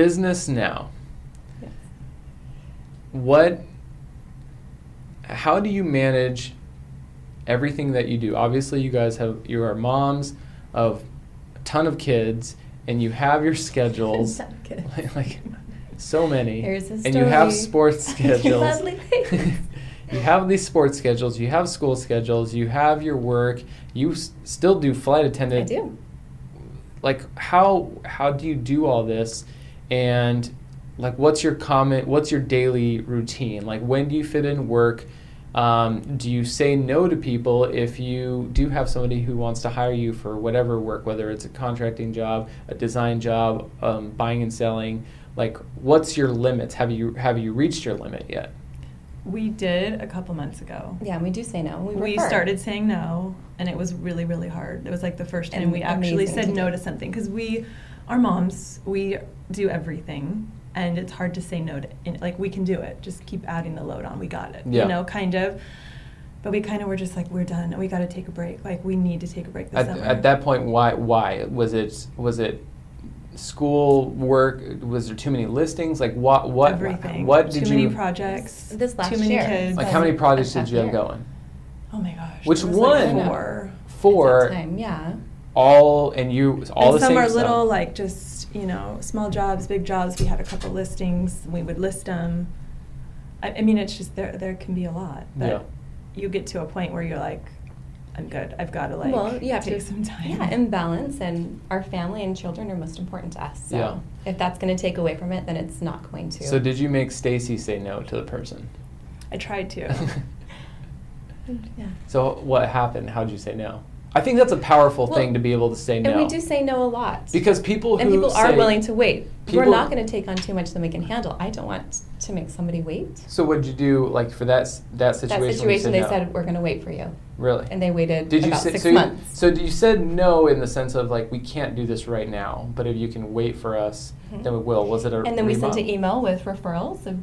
Speaker 1: business now.
Speaker 2: Yes.
Speaker 1: What, how do you manage everything that you do? Obviously, you guys have, you are moms of a ton of kids and you have your schedules.
Speaker 2: Ton of kids.
Speaker 1: like, like so many. And you have sports schedules. You have these sports schedules, you have school schedules, you have your work, you s- still do flight attendant.
Speaker 2: I do.
Speaker 1: like how how do you do all this and like what's your comment what's your daily routine? Like when do you fit in work? Um, do you say no to people if you do have somebody who wants to hire you for whatever work whether it's a contracting job a design job um, buying and selling? Like what's your limits? Have you have you reached your limit yet?
Speaker 3: We did a couple months ago.
Speaker 2: Yeah, we do say no. We,
Speaker 3: We started saying no, and it was really, really hard. It was like the first time
Speaker 2: And
Speaker 3: we actually said no to something because we, our moms, we do everything, and it's hard to say no to. and, Like we can do it, just keep adding the load on. We got it,
Speaker 1: Yeah.
Speaker 3: you know, kind of. But we kind of were just like, we're done. We got to take a break. Like we need to take a break this
Speaker 1: at,
Speaker 3: summer.
Speaker 1: at that point why why was it was it school work was there too many listings like what what
Speaker 3: everything.
Speaker 1: what
Speaker 3: too
Speaker 1: did
Speaker 3: many
Speaker 1: you
Speaker 3: projects.
Speaker 2: This last
Speaker 3: too many
Speaker 2: year.
Speaker 3: kids.
Speaker 1: like how many projects did you have
Speaker 2: year.
Speaker 1: going
Speaker 3: Oh my gosh.
Speaker 1: Which
Speaker 3: there was, like,
Speaker 1: one?
Speaker 3: four.
Speaker 1: four
Speaker 2: Time, yeah.
Speaker 1: All and you all
Speaker 3: and
Speaker 1: the
Speaker 3: some
Speaker 1: same
Speaker 3: are
Speaker 1: stuff.
Speaker 3: little like just you know small jobs big jobs we had a couple listings we would list them i, I mean it's just there there can be a lot but
Speaker 1: Yeah.
Speaker 3: you get to a point where you're like i'm good i've got to like
Speaker 2: well, you have
Speaker 3: take
Speaker 2: to
Speaker 3: some time
Speaker 2: Yeah, and balance, and our family and children are most important to us. So
Speaker 1: Yeah.
Speaker 2: if that's going to take away from it, then it's not going to.
Speaker 1: so did you make Stacy say no to the person
Speaker 3: i tried to
Speaker 2: Yeah.
Speaker 1: so what happened how'd you say no I think that's a powerful
Speaker 2: Well,
Speaker 1: thing to be able to say no.
Speaker 2: And we do say no a lot.
Speaker 1: because people
Speaker 2: and
Speaker 1: who
Speaker 2: people are willing to wait. We're not going to take on too much than we can handle. I don't want to make somebody wait.
Speaker 1: So what did you do like for that that situation?
Speaker 2: That
Speaker 1: when you
Speaker 2: situation, they
Speaker 1: no?
Speaker 2: said we're going to wait for you,
Speaker 1: really.
Speaker 2: and they waited
Speaker 1: did you
Speaker 2: about
Speaker 1: say,
Speaker 2: six
Speaker 1: so? You,
Speaker 2: months.
Speaker 1: so you said no in the sense of like we can't do this right now, but if you can wait for us,
Speaker 2: Mhm.
Speaker 1: then we will. Was it a
Speaker 2: and then we sent an email with referrals of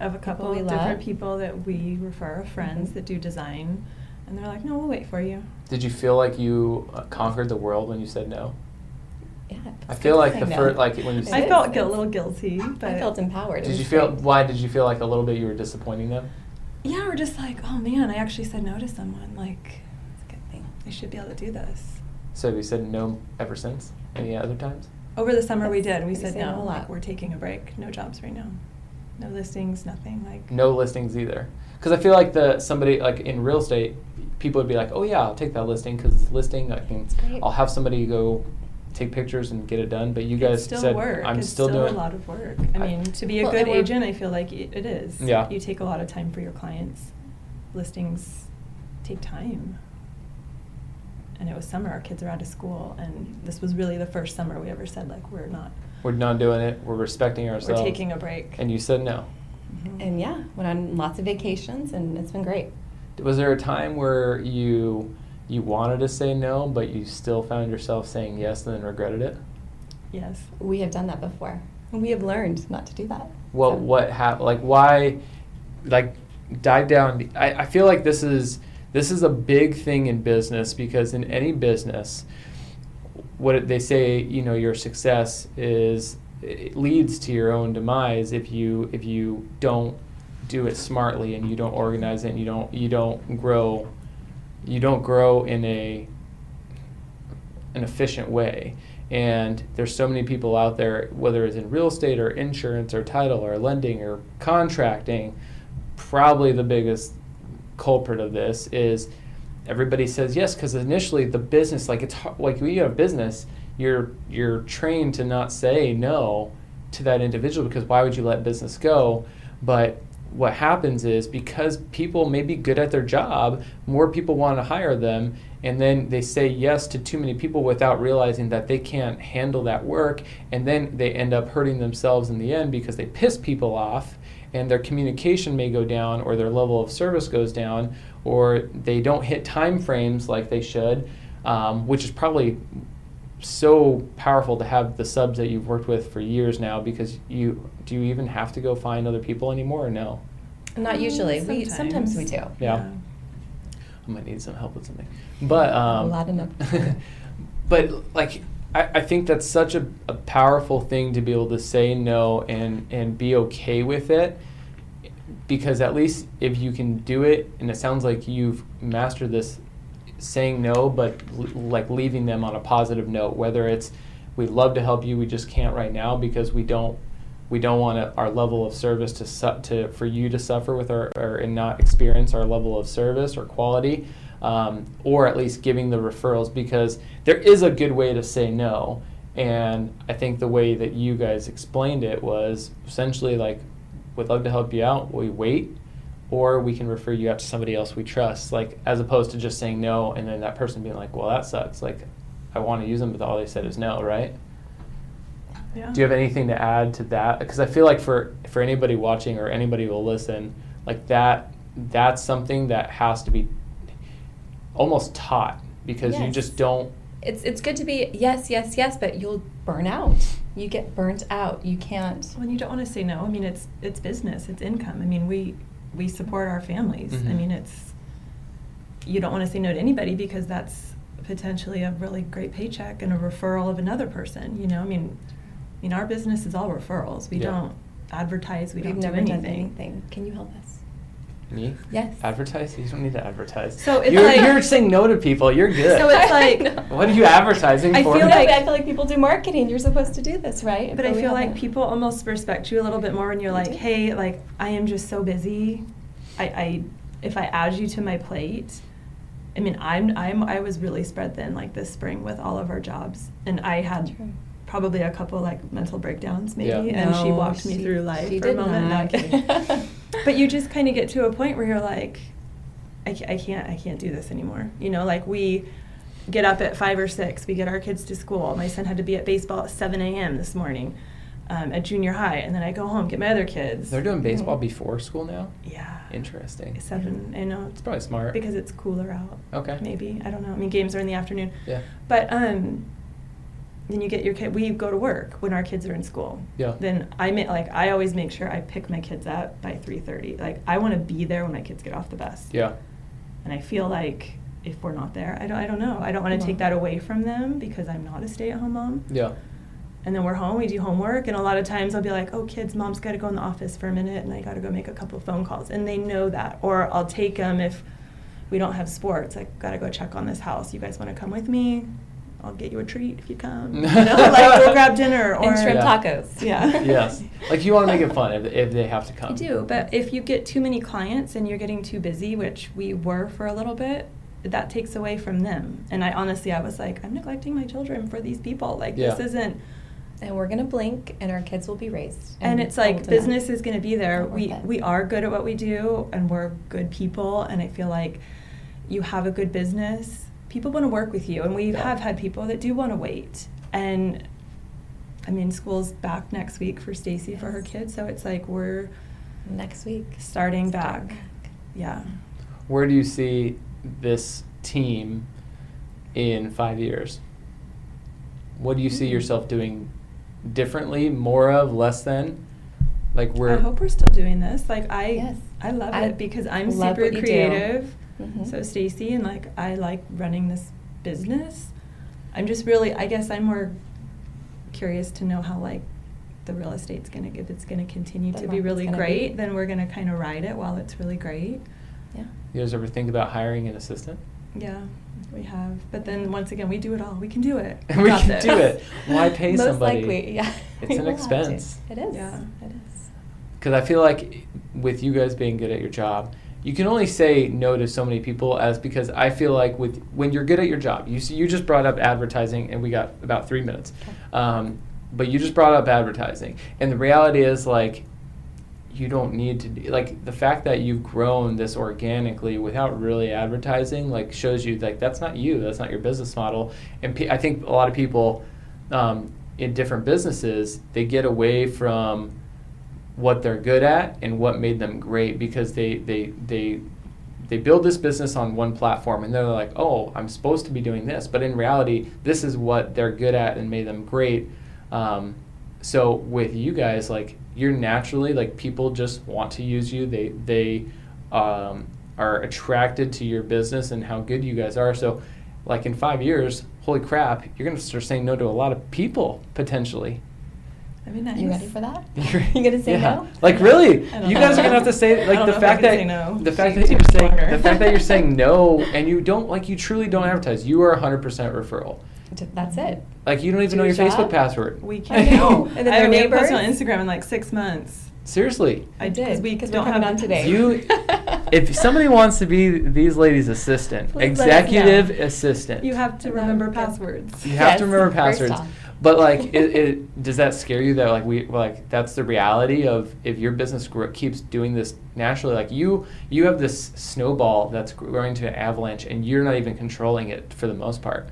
Speaker 3: I have a couple of different
Speaker 2: love.
Speaker 3: people that we refer, friends
Speaker 2: Mhm.
Speaker 3: that do design, and they're like, "No, we'll wait for you."
Speaker 1: Did you feel like you uh, conquered the world when you said no?
Speaker 2: yeah.
Speaker 1: I feel like
Speaker 2: to
Speaker 1: the
Speaker 2: say no.
Speaker 1: first like when you
Speaker 2: It
Speaker 3: I felt a little guilty, but
Speaker 2: I felt empowered.
Speaker 1: Did you feel
Speaker 2: great.
Speaker 1: why did you feel like a little bit you were disappointing them?
Speaker 3: yeah, we're just like, "Oh man, I actually said no to someone. Like,
Speaker 2: It's a good thing.
Speaker 3: I should be able to do this."
Speaker 1: So have you said no ever since? Any other times?
Speaker 3: Over the summer, we did. We
Speaker 2: we
Speaker 3: said
Speaker 2: no
Speaker 3: no.
Speaker 2: a
Speaker 3: Like,
Speaker 2: lot.
Speaker 3: we're taking a break. No jobs right now. No listings. Nothing. Like,
Speaker 1: No listings either. Because I feel like the somebody like in real estate, people would be like, "Oh yeah, I'll take that listing because it's listing. I can, I'll have somebody go take pictures and get it done." But you guys
Speaker 3: it's still
Speaker 1: said,
Speaker 3: work.
Speaker 1: "I'm
Speaker 3: it's
Speaker 1: still, doing
Speaker 3: a lot of work. I
Speaker 1: I-
Speaker 3: mean, to be a
Speaker 2: Well,
Speaker 3: good agent, I feel like it it is.
Speaker 1: Yeah.
Speaker 3: You take a lot of time for your clients. Listings take time. And it was summer. Our kids are out of school, and this was really the first summer we ever said like we're not.
Speaker 1: We're not doing it. We're respecting ourselves."
Speaker 3: We're taking a break.
Speaker 1: And you said no.
Speaker 3: Mhm.
Speaker 2: And yeah, went on lots of vacations, and it's been great.
Speaker 1: Was there a time where you you wanted to say no, but you still found yourself saying yes and then regretted it?
Speaker 3: Yes.
Speaker 2: We have done that before. And we have learned not to do that.
Speaker 1: What
Speaker 2: So-
Speaker 1: what hap- like why like dive down I, I feel like this is this is a big thing in business because in any business what they say you know your success is it leads to your own demise if you if you don't do it smartly and you don't organize it and you don't you don't grow you don't grow in a an efficient way. And there's so many people out there, whether it's in real estate or insurance or title or lending or contracting, probably the biggest culprit of this is everybody says yes because initially the business like it's like when you have business you're you're trained to not say no to that individual because why would you let business go? But what happens is because people may be good at their job more people want to hire them and then they say yes to too many people without realizing that they can't handle that work and then they end up hurting themselves in the end because they piss people off and their communication may go down or their level of service goes down or they don't hit time frames like they should um, which is probably so powerful to have the subs that you've worked with for years now because you do you even have to go find other people anymore or no
Speaker 2: Not usually. We
Speaker 3: Sometimes.
Speaker 2: sometimes we do.
Speaker 1: Yeah. I might need some help with something. But um,
Speaker 2: A lot enough.
Speaker 1: but like I, I think that's such a, a powerful thing to be able to say no and and be okay with it because at least if you can do it and it sounds like you've mastered this saying no but l- like leaving them on a positive note whether it's we'd love to help you we just can't right now because we don't we don't want to, our level of service to su- to for you to suffer with our or and not experience our level of service or quality um, or at least giving the referrals because there is a good way to say no. And I think the way that you guys explained it was essentially like we'd love to help you out we wait or we can refer you out to somebody else we trust like as opposed to just saying no and then that person being like well that sucks like I want to use them but all they said is no right
Speaker 3: Yeah.
Speaker 1: do you have anything to add to that? Because I feel like for for anybody watching or anybody who will listen, like that that's something that has to be almost taught because you just don't.
Speaker 2: It's it's good to be yes, yes, yes, but you'll burn out. You get burnt out. You can't.
Speaker 3: When you don't want to say no, I mean it's it's business, it's income. I mean we we support our families. I
Speaker 1: Mhm.
Speaker 3: mean it's you don't want to say no to anybody because that's potentially a really great paycheck and a referral of another person. You know, I mean, I mean our business is all referrals. We
Speaker 1: Yeah.
Speaker 3: don't advertise. We
Speaker 2: We've
Speaker 3: don't
Speaker 2: never
Speaker 3: do
Speaker 2: done
Speaker 3: anything.
Speaker 2: anything. Can you help us?
Speaker 1: Me?
Speaker 2: Yes.
Speaker 1: Advertise? You don't need to advertise.
Speaker 3: So it's
Speaker 1: you're,
Speaker 3: like-
Speaker 1: you're saying no to people. You're good.
Speaker 3: So it's like-
Speaker 1: what are you advertising
Speaker 3: I
Speaker 1: for?
Speaker 3: feel like-
Speaker 2: I feel like people do marketing. You're supposed to do this, right?
Speaker 3: But I feel like
Speaker 2: haven't.
Speaker 3: people almost respect you a little bit more when you're
Speaker 2: They
Speaker 3: like,
Speaker 2: do.
Speaker 3: hey, like I am just so busy. I, I if I add you to my plate, I mean I'm I'm I was really spread thin like this spring with all of our jobs, and I had
Speaker 2: True.
Speaker 3: probably a couple like mental breakdowns maybe,
Speaker 1: Yeah.
Speaker 3: and she
Speaker 2: No,
Speaker 3: walked me
Speaker 2: she-
Speaker 3: through life for a moment. No, I'm
Speaker 2: not.
Speaker 3: but you just kind of get to a point where you're like, I, I can't I can't do this anymore. You know, like we get up at five or six. We get our kids to school. My son had to be at baseball at 7 a.m. this morning um, at junior high, and then I go home get my other kids.
Speaker 1: They're doing baseball
Speaker 2: Mhm.
Speaker 1: before school now.
Speaker 3: yeah,
Speaker 1: Interesting.
Speaker 3: seven. I know
Speaker 1: It's probably smart.
Speaker 3: because it's cooler out.
Speaker 1: Okay.
Speaker 3: Maybe I don't know. I mean, games are in the afternoon,
Speaker 1: Yeah.
Speaker 3: but um, then you get your kid. We go to work when our kids are in school.
Speaker 1: Yeah.
Speaker 3: Then I make like I always make sure I pick my kids up by 3:30. Like I want to be there when my kids get off the bus.
Speaker 1: Yeah.
Speaker 3: And I feel like if we're not there, I don't, I don't know. I don't want to take that away from them because I'm not a stay at home mom.
Speaker 1: Yeah.
Speaker 3: And then we're home, we do homework, and a lot of times I'll be like, oh, kids, mom's got to go in the office for a minute and I got to go make a couple of phone calls. And they know that. Or I'll take them if we don't have sports. I got to go check on this house. You guys want to come with me? I'll get you a treat if you come. You know, like go grab dinner or
Speaker 2: and shrimp
Speaker 1: Yeah.
Speaker 2: tacos.
Speaker 3: Yeah.
Speaker 1: yes. Like you want to make it fun if, if they have to come.
Speaker 3: I do, but if you get too many clients and you're getting too busy, which we were for a little bit, that takes away from them. And I honestly, I was like, I'm neglecting my children for these people. Like
Speaker 1: Yeah.
Speaker 3: this isn't.
Speaker 2: And we're gonna blink, and our kids will be raised.
Speaker 3: And it's like
Speaker 2: old enough.
Speaker 3: business is going to be there. We
Speaker 2: it.
Speaker 3: we are good at what we do, and we're good people. And I feel like you have a good business, people want to work with you, and we
Speaker 1: Yeah.
Speaker 3: have had people that do want to wait. And I mean, school's back next week for Stacy for her kids, so it's like we're
Speaker 2: next week.
Speaker 3: starting
Speaker 2: Start
Speaker 3: back. Yeah.
Speaker 1: Where do you see this team in five years? What do you see
Speaker 3: Hmm.
Speaker 1: yourself doing differently, more of, less than? Like we're I
Speaker 3: hope we're still doing this. Like I,
Speaker 2: Yes.
Speaker 3: I love
Speaker 2: I
Speaker 3: it because I'm super
Speaker 2: what you do.
Speaker 3: creative.
Speaker 2: Mhm.
Speaker 3: So Stacy and like I like running this business. I'm just really, I guess I'm more curious to know how like the real estate's gonna, if it's gonna continue
Speaker 2: The
Speaker 3: to be really great,
Speaker 2: be.
Speaker 3: then we're gonna kind of ride it while it's really great.
Speaker 2: Yeah.
Speaker 1: you guys ever think about hiring an assistant?
Speaker 3: Yeah, we have. But then once again, we do it all. We can do it.
Speaker 1: we
Speaker 3: got
Speaker 1: can
Speaker 3: this.
Speaker 1: do it. Why pay
Speaker 2: Most
Speaker 1: somebody?
Speaker 2: likely, yeah.
Speaker 1: It's an
Speaker 2: will have to.
Speaker 1: expense.
Speaker 2: It is.
Speaker 3: Yeah.
Speaker 2: It is.
Speaker 1: Because I feel like with you guys being good at your job, you can only say no to so many people as because I feel like with when you're good at your job, you see, you just brought up advertising and we got about three minutes, um, but you just brought up advertising. And the reality is like you don't need to like the fact that you've grown this organically without really advertising like shows you like that's not you that's not your business model. And pe- I think a lot of people um, in different businesses they get away from what they're good at and what made them great because they they they they build this business on one platform and they're like oh i'm supposed to be doing this. But in reality this is what they're good at and made them great. Um, so with you guys like you're naturally like people just want to use you. They they um, are attracted to your business and how good you guys are. So like in five years holy crap you're going to start saying no to a lot of people potentially
Speaker 3: I mean, nice.
Speaker 2: You ready for that?
Speaker 1: you're,
Speaker 2: gonna say
Speaker 1: yeah.
Speaker 2: no?
Speaker 1: Like really,
Speaker 3: I don't
Speaker 1: you
Speaker 3: know.
Speaker 1: guys are gonna have to say like the fact that
Speaker 3: no.
Speaker 1: the fact
Speaker 3: She
Speaker 1: that you're saying the fact that you're saying no and you don't like you truly don't advertise. You are 100% referral.
Speaker 2: That's it.
Speaker 1: Like you don't even
Speaker 2: Do
Speaker 1: know your
Speaker 2: your
Speaker 1: Facebook password.
Speaker 3: We
Speaker 2: I
Speaker 3: can
Speaker 2: know. And then
Speaker 3: I
Speaker 2: their
Speaker 3: haven't posted on? Instagram in like six months.
Speaker 1: Seriously.
Speaker 3: I
Speaker 2: did
Speaker 3: because we
Speaker 2: because
Speaker 3: don't
Speaker 2: we're
Speaker 3: have
Speaker 2: on today.
Speaker 1: You- If somebody wants to be these ladies' assistant,
Speaker 2: Please
Speaker 1: executive assistant,
Speaker 3: You have to remember
Speaker 2: would be good.
Speaker 3: passwords.
Speaker 1: you have
Speaker 2: Yes,
Speaker 1: to remember
Speaker 2: first
Speaker 1: passwords. But like, it, it does that scare you that like we like that's the reality of if your business gro- keeps doing this naturally, like you you have this snowball that's growing to an avalanche and you're not even controlling it for the most part.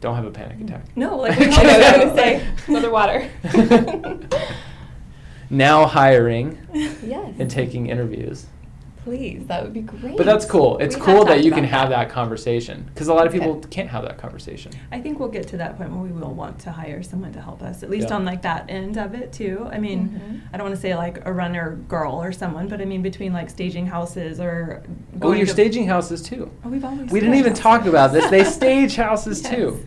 Speaker 1: Don't have a panic mm. attack.
Speaker 3: No, like we
Speaker 2: I know, I was
Speaker 3: hope
Speaker 2: gonna say, another water.
Speaker 1: now hiring
Speaker 2: yes.
Speaker 1: and taking interviews.
Speaker 2: Please, that would be great.
Speaker 1: But that's cool. It's
Speaker 2: We
Speaker 1: cool that you can
Speaker 2: about
Speaker 1: have that conversation because a lot of
Speaker 2: Okay.
Speaker 1: people can't have that conversation.
Speaker 3: I think we'll get to that point where we will want to hire someone to help us, at least
Speaker 1: Yeah.
Speaker 3: on like that end of it too. I mean,
Speaker 2: Mhm.
Speaker 3: I don't want to say like a runner girl or someone, but I mean between like staging houses or
Speaker 1: Oh, you're
Speaker 3: to-
Speaker 1: staging houses too.
Speaker 3: Oh, we've always.
Speaker 1: We didn't
Speaker 3: staged
Speaker 1: even talk about this. They stage houses too.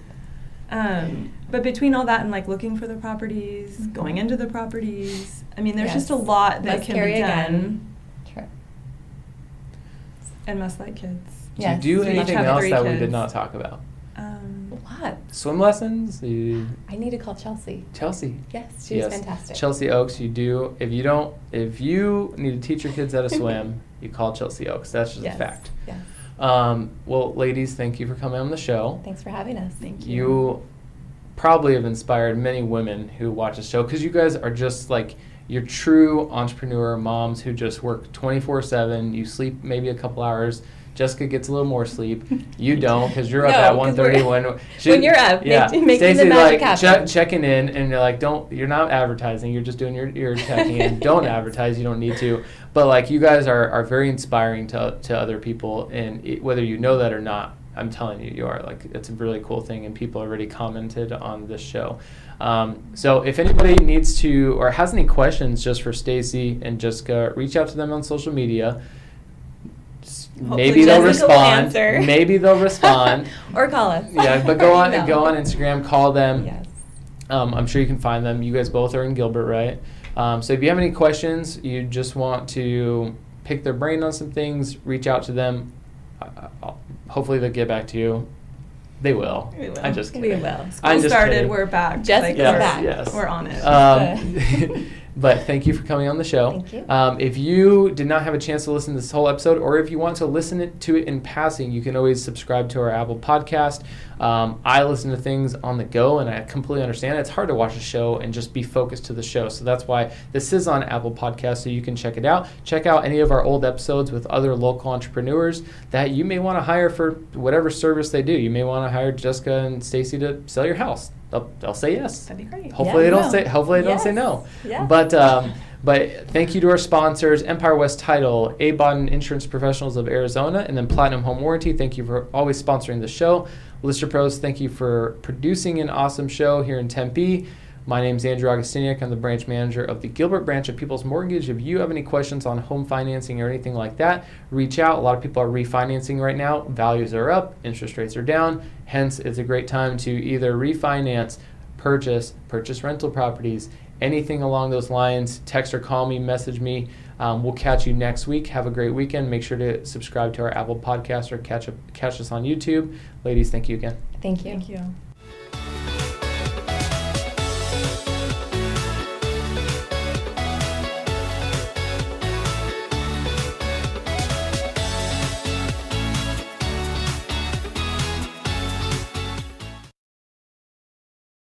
Speaker 3: Um, but between all that and like looking for the properties,
Speaker 2: Mhm.
Speaker 3: going into the properties, I mean, there's
Speaker 2: Yes.
Speaker 3: just a lot that
Speaker 2: Must
Speaker 3: can
Speaker 2: carry
Speaker 3: be done.
Speaker 2: again. True.
Speaker 3: And must like kids.
Speaker 1: Do you do
Speaker 3: We each
Speaker 1: anything
Speaker 3: have
Speaker 1: else
Speaker 3: three
Speaker 1: that we
Speaker 3: kids.
Speaker 1: did not talk about?
Speaker 3: Um,
Speaker 2: A lot.
Speaker 1: Swim lessons? You,
Speaker 2: I need to call Chelsea.
Speaker 1: Chelsea.
Speaker 2: Yes, she's
Speaker 1: Yes.
Speaker 2: fantastic.
Speaker 1: Chelsea Oaks, you do. If you don't, if you need to teach your kids how to swim, you call Chelsea Oaks. That's just
Speaker 2: yes.
Speaker 1: a fact.
Speaker 2: Yes.
Speaker 1: Um, well, ladies, thank you for coming on the show.
Speaker 2: Thanks for having us.
Speaker 3: Thank you.
Speaker 1: You probably have inspired many women who watch the show because you guys are just like you're true entrepreneur moms who just work 24 7 you sleep maybe a couple hours Jessica gets a little more sleep. You don't because you're up
Speaker 2: No,
Speaker 1: at
Speaker 2: 'cause
Speaker 1: 1.30
Speaker 2: we're-
Speaker 1: when
Speaker 2: when you're up,
Speaker 1: Yeah,
Speaker 2: make- making the magic
Speaker 1: like che-
Speaker 2: happen.
Speaker 1: checking in, and you're like, don't. You're not advertising. You're just doing your your checking in. Don't
Speaker 2: Yes.
Speaker 1: advertise. You don't need to. But like you guys are are very inspiring to to other people, and it, whether you know that or not, I'm telling you, you are. Like it's a really cool thing, and people already commented on this show. Um, so if anybody needs to or has any questions just for Stacy and Jessica, reach out to them on social media.
Speaker 3: Hopefully
Speaker 1: Maybe they'll
Speaker 2: Jessica will
Speaker 1: respond. Maybe they'll respond.
Speaker 2: or call us.
Speaker 1: yeah, but go on
Speaker 2: Email.
Speaker 1: go on Instagram, call them.
Speaker 2: Yes.
Speaker 1: Um, I'm sure you can find them. You guys both are in Gilbert, right? Um, so if you have any questions, you just want to pick their brain on some things, reach out to them. Uh, hopefully they'll get back to you. They will.
Speaker 3: We will.
Speaker 1: I'm just
Speaker 2: We will.
Speaker 3: School
Speaker 1: I'm just
Speaker 3: started,
Speaker 1: kidding.
Speaker 3: we're back.
Speaker 2: Jessica's
Speaker 1: Yes,
Speaker 2: back.
Speaker 1: yes.
Speaker 3: We're on it.
Speaker 1: Um, but thank you for coming on the show.
Speaker 2: Thank you.
Speaker 1: Um, if you did not have a chance to listen to this whole episode, or if you want to listen it, to it in passing, you can always subscribe to our Apple podcast. Um, I listen to things on the go, and I completely understand. It's hard to watch a show and just be focused to the show. So that's why this is on Apple Podcast, so you can check it out. Check out any of our old episodes with other local entrepreneurs that you may want to hire for whatever service they do. You may want to hire Jessica and Stacy to sell your house. They'll, they'll say yes.
Speaker 3: That'd be great.
Speaker 1: Hopefully
Speaker 2: Yeah,
Speaker 1: they don't
Speaker 2: no.
Speaker 1: say. Hopefully they don't say no.
Speaker 2: Yeah.
Speaker 1: But um, but thank you to our sponsors: Empire West Title, A Bodden Insurance Professionals of Arizona, and then Platinum Home Warranty. Thank you for always sponsoring the show. Lister Pros, thank you for producing an awesome show here in Tempe. My name is Andrew Augustiniak. I'm the branch manager of the Gilbert branch of People's Mortgage. If you have any questions on home financing or anything like that, reach out. A lot of people are refinancing right now. Values are up, interest rates are down. Hence, it's a great time to either refinance, purchase, purchase rental properties, anything along those lines. Text or call me, message me. Um, we'll catch you next week. Have a great weekend. Make sure to subscribe to our Apple podcast or catch up, catch us on YouTube. Ladies, thank you again.
Speaker 2: Thank you.
Speaker 3: Thank you.